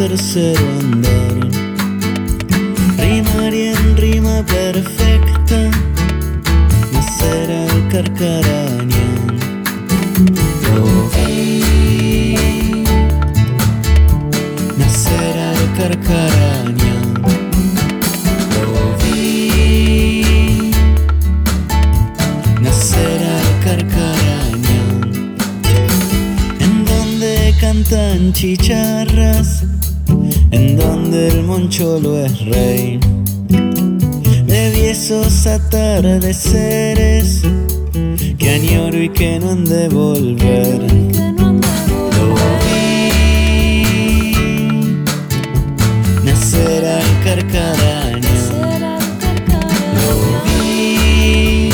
tercero andar. Rimaría en rima perfecta, nacer al carcaraña. Lo vi, nacer al carcaraña. Lo vi, nacer al carcaraña. En donde cantan chicharras, en donde el moncholo es rey. De esos atardeceres que añoro y que no han de volver. Lo vi nacer al carcaraña. Lo vi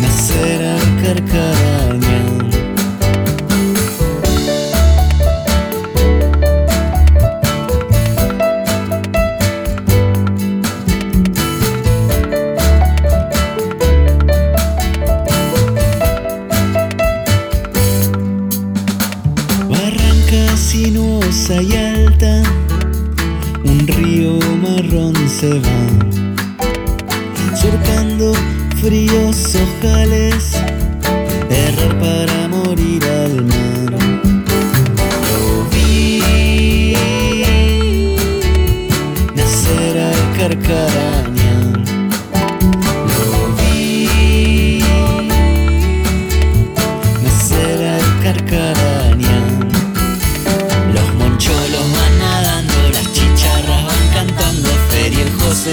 nacer al carcaraña. Sinuosa y alta, un río marrón se va, surcando fríos ojales, errar para morir al mar. Lo vi nacer al carcaraña. Lo vi nacer al carcaraña.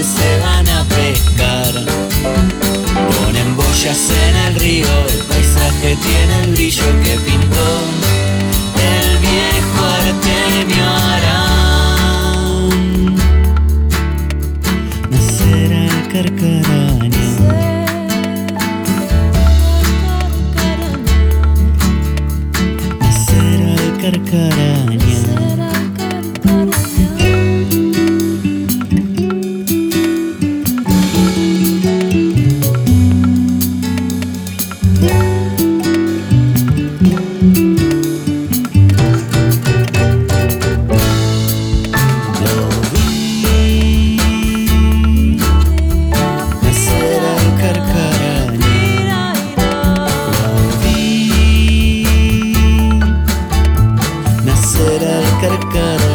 Se van a pescar. Ponen boyas en el río, el paisaje será el carcano.